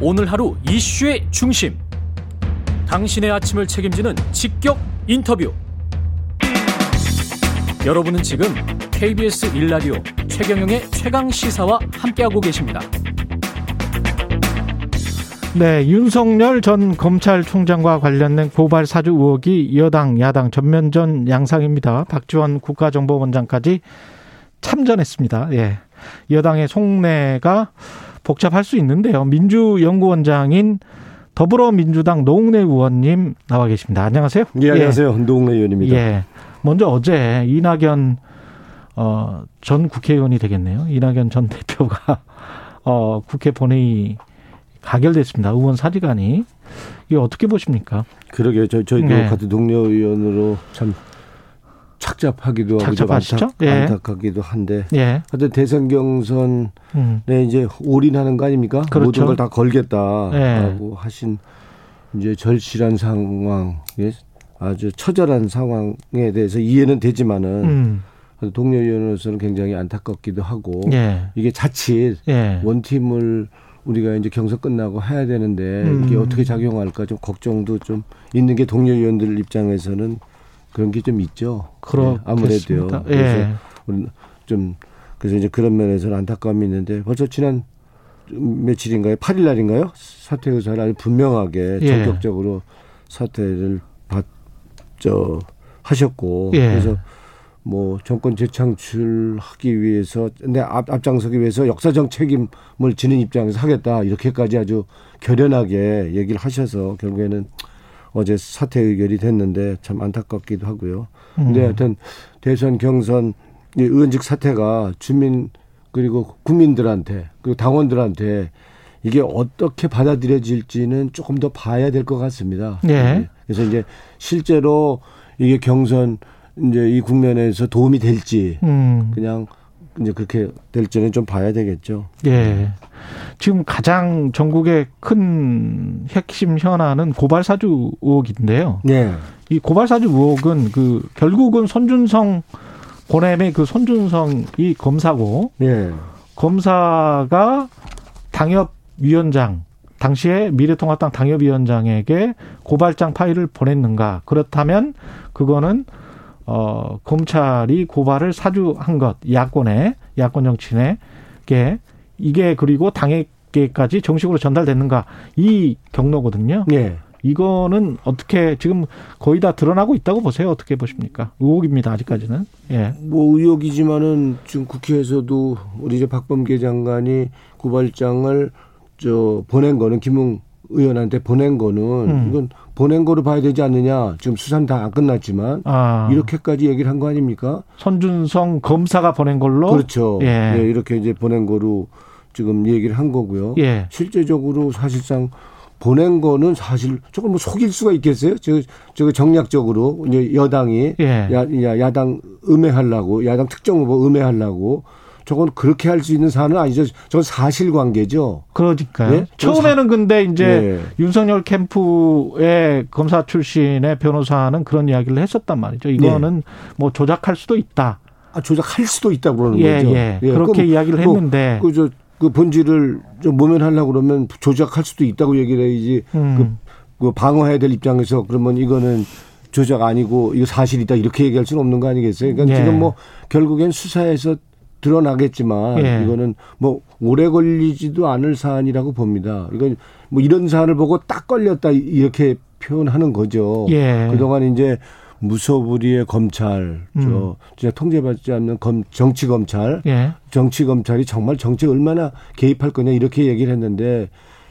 오늘 하루 이슈의 중심. 당신의 아침을 책임지는 직격 인터뷰. 여러분은 지금 KBS 1라디오 최경영의 최강 시사와 함께하고 계십니다. 네, 윤석열 전 검찰총장과 관련된 고발 사주 의혹이 여당, 야당 전면전 양상입니다. 박지원 국가정보원장까지 참전했습니다. 예. 여당의 속내가 복잡할 수 있는데요. 민주연구원장인 더불어민주당 노웅래 의원님 나와 계십니다. 안녕하세요. 예, 안녕하세요. 예. 노웅래 의원입니다. 예. 먼저 어제 이낙연 어, 전 국회의원이 되겠네요. 이낙연 전 대표가 어, 국회 본회의 가결됐습니다. 의원 사직안이. 이게 어떻게 보십니까? 그러게요. 저, 저희도 네. 같은 동료 의원으로 참 착잡하기도 하고 착잡하시죠? 안타, 예. 안타깝기도 한데 예. 하여튼 대선 경선에 음. 이제 올인하는 거 아닙니까? 그렇죠. 모든 걸 다 걸겠다라고 예. 하신 이제 절실한 상황, 예. 아주 처절한 상황에 대해서 이해는 되지만은 음. 동료 의원으로서는 굉장히 안타깝기도 하고 예. 이게 자칫 예. 원팀을 우리가 이제 경선 끝나고 해야 되는데 음. 이게 어떻게 작용할까 좀 걱정도 좀 있는 게 동료 의원들 입장에서는 그런 게 좀 있죠. 그렇 네, 아무래도요. 예. 그래서 우리 좀 그래서 이제 그런 면에서는 안타까움이 있는데 벌써 지난 며칠인가요? 8일 날인가요? 사퇴 의사를 아주 분명하게 예. 전격적으로 사퇴를 받 저 하셨고 예. 그래서 뭐 정권 재창출하기 위해서 내 앞, 앞장서기 위해서 역사적 책임을 지는 입장에서 하겠다 이렇게까지 아주 결연하게 얘기를 하셔서 결국에는 어제 사퇴 의결이 됐는데 참 안타깝기도 하고요. 근데 음. 하여튼 대선 경선 의원직 사퇴가 주민 그리고 국민들한테 그리고 당원들한테 이게 어떻게 받아들여질지는 조금 더 봐야 될 것 같습니다. 네. 그래서 이제 실제로 이게 경선 이제 이 국면에서 도움이 될지 음. 그냥 이제 그렇게 될지는 좀 봐야 되겠죠. 예. 지금 가장 전국의 큰 핵심 현안은 고발 사주 의혹인데요. 네. 이 고발 사주 의혹은 그 결국은 손준성 보냄의 그 손준성이 검사고 네. 검사가 당협 위원장 당시에 미래통합당 당협위원장에게 고발장 파일을 보냈는가? 그렇다면 그거는 어, 검찰이 고발을 사주한 것, 야권에, 야권 정치인에게, 이게 그리고 당에 게까지 정식으로 전달됐는가, 이 경로거든요. 예. 이거는 어떻게 지금 거의 다 드러나고 있다고 보세요. 어떻게 보십니까? 의혹입니다. 아직까지는. 예. 뭐 의혹이지만은 지금 국회에서도 우리 이제 박범계 장관이 고발장을 저 보낸 거는 김웅 의원한테 보낸 거는 음. 이건 보낸 거로 봐야 되지 않느냐. 지금 수사는 다 안 끝났지만 아. 이렇게까지 얘기를 한 거 아닙니까? 손준성 검사가 보낸 걸로 그렇죠. 예. 예. 이렇게 이제 보낸 거로 지금 얘기를 한 거고요. 예. 실제적으로 사실상 보낸 거는 사실 조금 뭐 속일 수가 있겠어요? 저, 저 정략적으로 이제 여당이 예. 야, 야, 당 음해하려고 야당 특정 후보 음해하려고 저건 그렇게 할 수 있는 사안은 아니죠. 저건 사실관계죠. 그러니까요. 네? 처음에는 근데 이제 네. 윤석열 캠프의 검사 출신의 변호사는 그런 이야기를 했었단 말이죠. 이거는 네. 뭐 조작할 수도 있다. 아, 조작할 수도 있다고 그러는 예, 거죠. 예. 예. 그렇게 이야기를 뭐 했는데. 그, 저, 그 본질을 좀 모면하려고 그러면 조작할 수도 있다고 얘기를 해야지. 음. 그, 그 방어해야 될 입장에서 그러면 이거는 조작 아니고 이거 사실이다 이렇게 얘기할 수는 없는 거 아니겠어요? 그러니까 예. 지금 뭐 결국엔 수사에서 드러나겠지만 예. 이거는 뭐 오래 걸리지도 않을 사안이라고 봅니다. 이건 뭐 이런 사안을 보고 딱 걸렸다 이렇게 표현하는 거죠. 예. 그동안 이제 무소불위의 검찰, 음. 저 진짜 통제받지 않는 검, 정치 검찰, 예. 정치 검찰이 정말 정치에 얼마나 개입할 거냐 이렇게 얘기를 했는데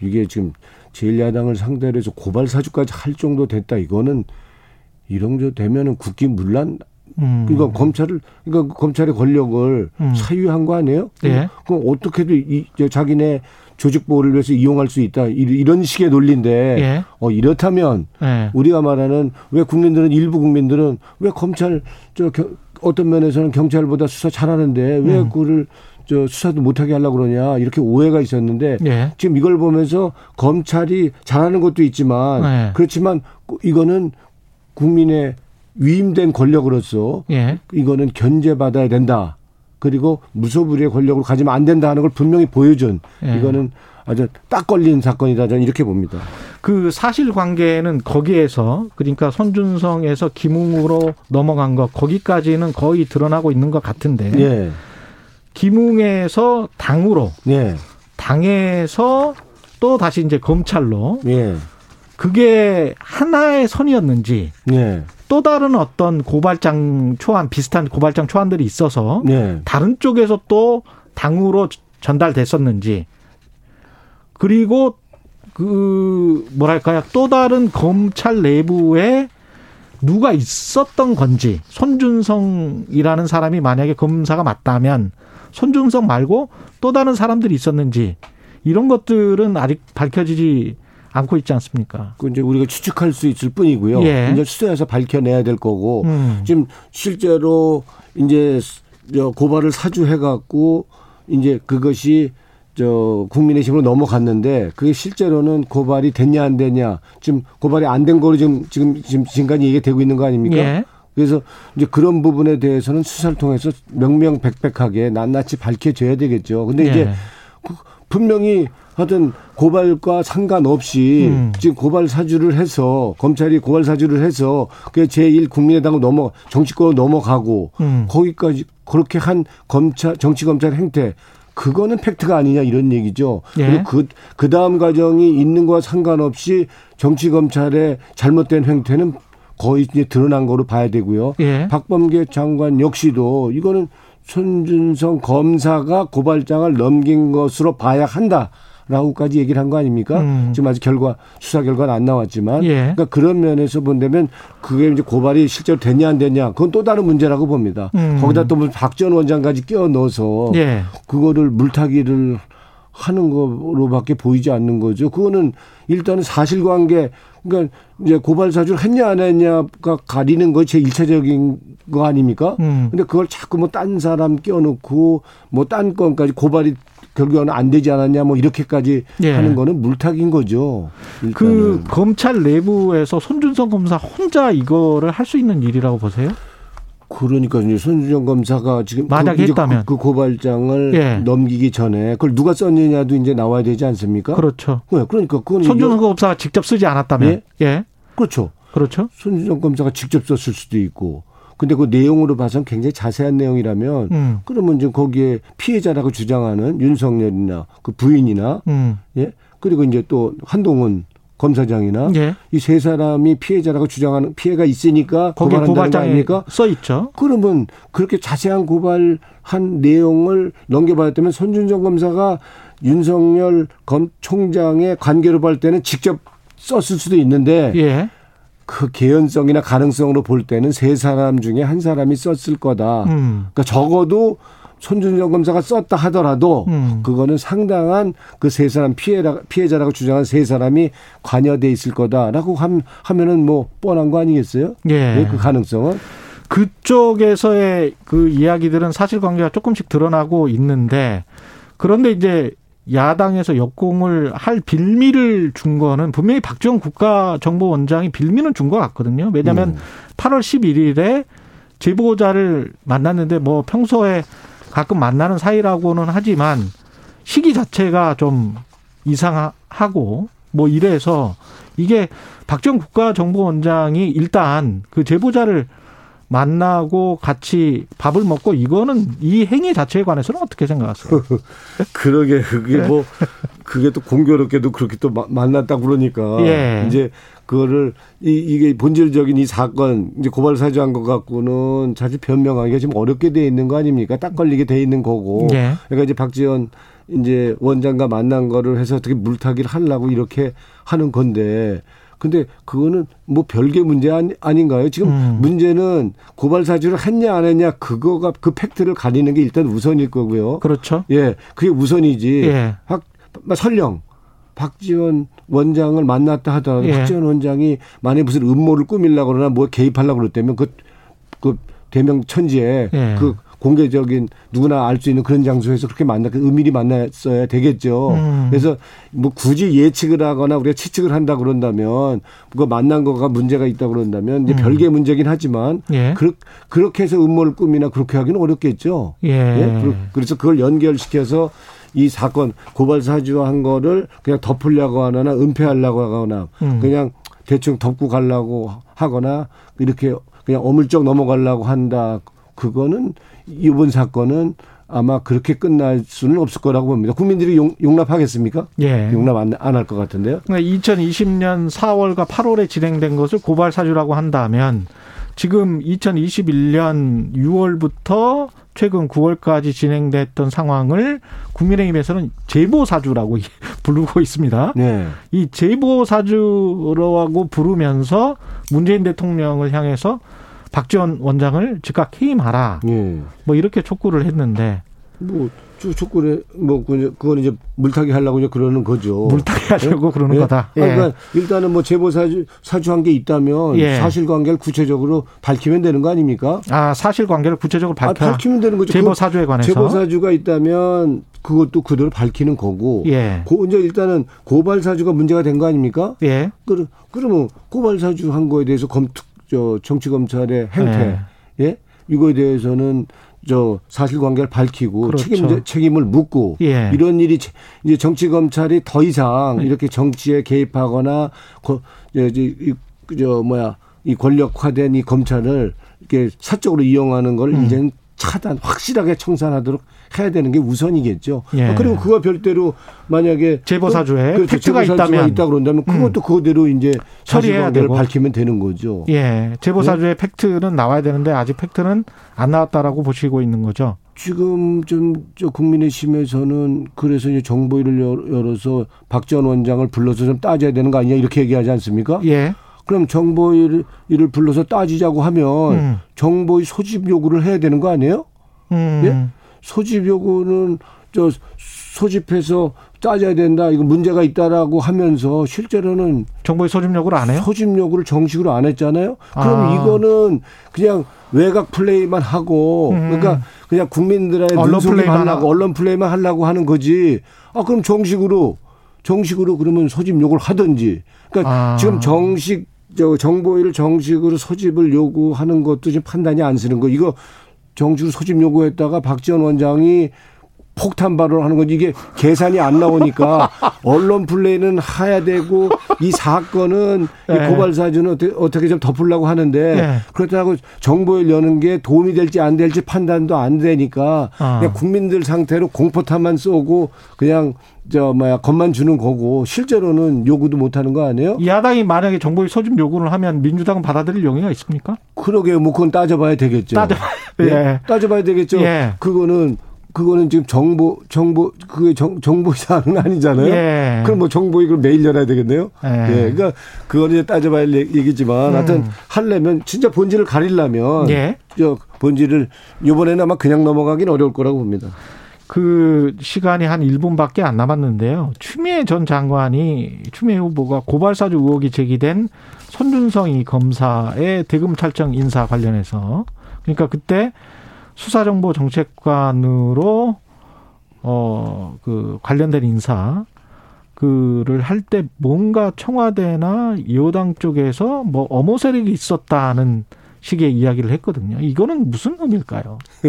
이게 지금 제1야당을 상대로 해서 고발 사주까지 할 정도 됐다. 이거는 이런 저 되면은 국기 문란 음. 그러니까 검찰을 그러니까 검찰의 권력을 음. 사유한 거 아니에요? 예. 그럼 어떻게도 이 자기네 조직 보호를 위해서 이용할 수 있다 이런 식의 논리인데 예. 어 이렇다면 예. 우리가 말하는 왜 국민들은 일부 국민들은 왜 검찰 저 겨, 어떤 면에서는 경찰보다 수사 잘하는데 왜 음. 그거를 저 수사도 못하게 하려고 그러냐 이렇게 오해가 있었는데 예. 지금 이걸 보면서 검찰이 잘하는 것도 있지만 예. 그렇지만 이거는 국민의 위임된 권력으로서 예. 이거는 견제받아야 된다. 그리고 무소불위의 권력을 가지면 안 된다 하는 걸 분명히 보여준 예. 이거는 아주 딱 걸린 사건이다 저는 이렇게 봅니다. 그 사실관계는 거기에서 그러니까 손준성에서 김웅으로 넘어간 것 거기까지는 거의 드러나고 있는 것 같은데 예. 김웅에서 당으로 예. 당에서 또 다시 이제 검찰로 예. 그게 하나의 선이었는지 예. 또 다른 어떤 고발장 초안 비슷한 고발장 초안들이 있어서 예. 다른 쪽에서 또 당으로 전달됐었는지 그리고 그 뭐랄까요 또 다른 검찰 내부에 누가 있었던 건지 손준성이라는 사람이 만약에 검사가 맞다면 손준성 말고 또 다른 사람들이 있었는지 이런 것들은 아직 밝혀지지 않고 있지 않습니까? 그 이제 우리가 추측할 수 있을 뿐이고요. 예. 이제 수사해서 밝혀내야 될 거고 음. 지금 실제로 이제 저 고발을 사주해 갖고 이제 그것이 저 국민의힘으로 넘어갔는데 그게 실제로는 고발이 됐냐 안 됐냐 지금 고발이 안 된 거로 지금 지금 지금 지금까지 얘기가 되고 있는 거 아닙니까? 예. 그래서 이제 그런 부분에 대해서는 수사를 통해서 명명백백하게 낱낱이 밝혀져야 되겠죠. 근데 이제 예. 그 분명히 하여튼 고발과 상관없이 음. 지금 고발 사주를 해서 검찰이 고발 사주를 해서 그 제1 국민의당으로 넘어 정치권으로 넘어가고 음. 거기까지 그렇게 한 검찰 정치 검찰 행태 그거는 팩트가 아니냐 이런 얘기죠. 예. 그리고 그, 그 다음 과정이 있는 거와 상관없이 정치 검찰의 잘못된 행태는 거의 이제 드러난 거로 봐야 되고요. 예. 박범계 장관 역시도 이거는 손준성 검사가 고발장을 넘긴 것으로 봐야 한다 라고까지 얘기를 한 거 아닙니까? 음. 지금 아직 결과 수사 결과는 안 나왔지만, 예. 그러니까 그런 면에서 본다면 그게 이제 고발이 실제로 됐냐 안 됐냐 그건 또 다른 문제라고 봅니다. 음. 거기다 또 박전 원장까지 끼워 넣어서 예. 그거를 물타기를 하는 거로밖에 보이지 않는 거죠. 그거는 일단은 사실관계 그러니까 이제 고발 사주를 했냐 안 했냐가 가리는 것이 제일 일차적인 거 아닙니까? 음. 근데 그걸 자꾸 뭐 딴 사람 껴놓고 뭐 딴 건까지 고발이 결국에는 안 되지 않았냐 뭐 이렇게까지 예. 하는 거는 물타기인 거죠. 그 일단은. 검찰 내부에서 손준성 검사 혼자 이거를 할 수 있는 일이라고 보세요? 그러니까 이제 손준영 검사가 지금 만약에 그, 했다면. 그, 그 고발장을 예. 넘기기 전에 그걸 누가 썼느냐도 이제 나와야 되지 않습니까? 그렇죠. 네, 그러니까 그건 손준성 이거- 검사가 직접 쓰지 않았다면 예. 그렇죠. 그렇죠. 손준영 검사가 직접 썼을 수도 있고. 근데 그 내용으로 봐서는 굉장히 자세한 내용이라면 음. 그러면 이제 거기에 피해자라고 주장하는 윤석열이나 그 부인이나 음. 예 그리고 이제 또 한동훈 검사장이나 예. 이세 사람이 피해자라고 주장하는 피해가 있으니까 거기에 고발한다는 거 고발장에 아닙니까? 써 있죠. 그러면 그렇게 자세한 고발한 내용을 넘겨받았다면 손준성 검사가 윤석열 검 총장의 관계로 볼 때는 직접 썼을 수도 있는데 예. 그 개연성이나 가능성으로 볼 때는 세 사람 중에 한 사람이 썼을 거다. 음. 그러니까 적어도 손준영 검사가 썼다 하더라도 음. 그거는 상당한 그 세 사람 피해라, 피해자라고 주장한 세 사람이 관여돼 있을 거다라고 함, 하면은 뭐 뻔한 거 아니겠어요? 예. 네, 그 가능성은 그쪽에서의 그 이야기들은 사실관계가 조금씩 드러나고 있는데 그런데 이제 야당에서 역공을 할 빌미를 준 거는 분명히 박지원 국가정보원장이 빌미는 준 것 같거든요. 왜냐하면 음. 8월 11일에 제보자를 만났는데 뭐 평소에 가끔 만나는 사이라고는 하지만 시기 자체가 좀 이상하고 뭐 이래서 이게 박지원 국가정보원장이 일단 그 제보자를 만나고 같이 밥을 먹고 이거는 이 행위 자체에 관해서는 어떻게 생각하세요? 그러게 그게 네. 뭐 그게 또 공교롭게도 그렇게 또 마- 만났다 그러니까 예. 이제 그거를 이, 이게 본질적인 이 사건 이제 고발 사주한 것 갖고는 사실 변명하기가 지금 어렵게 돼 있는 거 아닙니까? 딱 걸리게 돼 있는 거고. 예. 그러니까 이제 박지원 이제 원장과 만난 거를 해서 어떻게 물타기를 하려고 이렇게 하는 건데. 근데 그거는 뭐 별개 문제 아닌가요? 지금 음. 문제는 고발 사주를 했냐 안 했냐 그거가 그 팩트를 가리는 게 일단 우선일 거고요. 그렇죠. 예, 그게 우선이지. 예. 박, 설령 박지원 원장을 만났다 하더라도 예. 박지원 원장이 만약 에 무슨 음모를 꾸밀라고 그러나 뭐 개입하려고 그랬다면 그, 그 대명 천지에 예. 그 공개적인 누구나 알 수 있는 그런 장소에서 그렇게 만나 그 은밀히 만났어야 되겠죠. 음. 그래서 뭐 굳이 예측을 하거나 우리가 치측을 한다 그런다면 그거 만난 거가 문제가 있다 그런다면 이제 음. 별개 문제긴 하지만 예. 그, 그렇게 해서 음모를 꾸미나 그렇게 하기는 어렵겠죠. 예. 예? 그래서 그걸 연결시켜서 이 사건 고발 사주한 거를 그냥 덮으려고 하거나 은폐하려고 하거나 음. 그냥 대충 덮고 가려고 하거나 이렇게 그냥 어물쩍 넘어가려고 한다. 그거는 이번 사건은 아마 그렇게 끝날 수는 없을 거라고 봅니다. 국민들이 용, 용납하겠습니까? 예. 용납 안 할 것 같은데요. 그러니까 2020년 4월과 8월에 진행된 것을 고발 사주라고 한다면 지금 2021년 6월부터 최근 9월까지 진행됐던 상황을 국민의힘에서는 제보 사주라고 부르고 있습니다. 네. 이 제보 사주라고 부르면서 문재인 대통령을 향해서 박지원 원장을 즉각 해임하라. 예. 뭐 이렇게 촉구를 했는데 뭐 조- 조건에 뭐 그건 그건 이제 물타기 하려고 이제 그러는 거죠. 물타기 하려고 그러는 예? 거다. 아니, 그러니까 일단은 뭐 제보 사주 사주한 게 있다면 예. 사실관계를 구체적으로 밝히면 되는 거 아닙니까? 아 사실관계를 구체적으로 아, 밝혀 밝히면 되는 거죠. 제보 그 사주에 관해서 제보 사주가 있다면 그것도 그대로 밝히는 거고. 예. 고, 이제 일단은 고발 사주가 문제가 된 거 아닙니까? 예. 그러, 그러면 고발 사주 한 거에 대해서 검, 저, 정치 검찰의 행태, 예. 이거에 대해서는 저 사실관계를 밝히고 그렇죠. 책임 책임을 묻고 예. 이런 일이 제- 이제 정치 검찰이 더 이상 이렇게 정치에 개입하거나 거, 이제 이- 그저 뭐야 이 권력화된 이 검찰을 이렇게 사적으로 이용하는 걸 음. 이제는 차단 확실하게 청산하도록 해야 되는 게 우선이겠죠. 예. 아, 그리고 그와 별대로 만약에 제보 또- 사주에 그렇죠. 팩트가 제보 사주가 있다면. 음. 있다 그런다면 그것도 그거대로 이제 처리해야 되고. 밝히면 되는 거죠. 예. 제보 네? 팩트는 나와야 되는데 아직 팩트는 안 나왔다라고 보시고 있는 거죠. 지금 좀 저 국민의힘에서는 그래서 이제 정보위를 열- 열어서 박지원 원장을 불러서 좀 따져야 되는 거 아니냐 이렇게 얘기하지 않습니까? 예. 그럼 정보위를 불러서 따지자고 하면 음. 정보위 소집 요구를 해야 되는 거 아니에요? 음. 예? 소집 요구는 저 소집해서 따져야 된다. 이거 문제가 있다라고 하면서 실제로는 정보의 소집 요구를 안 해요? 소집 요구를 정식으로 안 했잖아요. 그럼 아. 이거는 그냥 외곽 플레이만 하고 음. 그러니까 그냥 국민들의 언론 플레이만 하려고 하고. 언론 플레이만 하려고 하는 거지. 아 그럼 정식으로 정식으로 그러면 소집 요구를 하든지. 그러니까 아. 지금 정식 저 정보위를 정식으로 소집을 요구하는 것도 지금 판단이 안 쓰는 거. 이거 정식으로 소집 요구했다가 박지원 원장이 폭탄 발언하는 건 이게 계산이 안 나오니까 언론 플레이는 해야 되고 이 사건은 이 네. 고발 사주는 어떻게, 어떻게 좀 덮으려고 하는데 네. 그렇다고 정보를 여는 게 도움이 될지 안 될지 판단도 안 되니까 아. 그냥 국민들 상태로 공포탄만 쏘고 그냥 저 뭐야 겁만 주는 거고 실제로는 요구도 못 하는 거 아니에요? 야당이 만약에 정보의 소집 요구를 하면 민주당은 받아들일 용의가 있습니까? 그러게요. 뭐 그건 따져봐야 되겠죠. 따져봐야- 예? 예. 따져봐야 되겠죠. 예. 그거는 그거는 지금 정보 정보 그게 정, 정보 사안은 아니잖아요. 예. 그럼 뭐 정보 이걸 매일 열어야 되겠네요. 예. 예. 그러니까 그거는 이제 따져봐야 할 얘기지만 음. 하여튼 하려면 진짜 본질을 가리려면 예. 저 본질을 이번에는 아마 그냥 넘어가긴 어려울 거라고 봅니다. 그 시간이 한 1분밖에 안 남았는데요. 추미애 전 장관이 추미애 후보가 고발사주 의혹이 제기된 손준성 이 검사의 대금 탈정 인사 관련해서 그러니까 그때 수사정보정책관으로 어 그 관련된 인사 그를 할 때 뭔가 청와대나 여당 쪽에서 뭐 엄호 세력이 있었다는 식의 이야기를 했거든요. 이거는 무슨 의미일까요?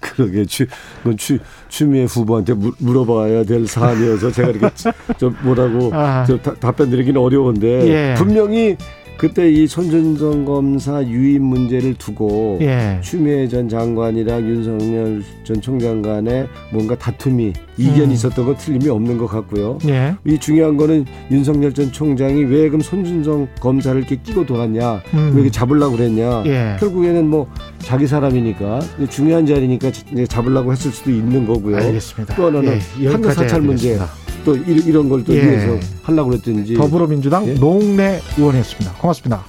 그러게 추, 그건 추, 추미애 후보한테 물, 물어봐야 될 사안이어서 제가 이렇게 좀 뭐라고 아. 좀 다- 답변 드리기는 어려운데 예. 분명히 그때 이 손준성 검사 유임 문제를 두고 예. 추미애 전 장관이랑 윤석열 전 총장 간에 뭔가 다툼이 이견이 음. 있었던 건 틀림이 없는 것 같고요. 예. 이 중요한 거는 윤석열 전 총장이 왜 그럼 손준성 검사를 이렇게 끼고 돌았냐, 음. 왜 이렇게 잡으려고 그랬냐. 예. 결국에는 뭐 자기 사람이니까 중요한 자리니까 잡으려고 했을 수도 있는 거고요. 알겠습니다. 또 하나는 예, 한국 여기까지 사찰 문제. 또 이- 이런 걸또 예. 위해서 하려고 그랬든지 더불어민주당 예. 노웅래 의원이었습니다. 고맙습니다.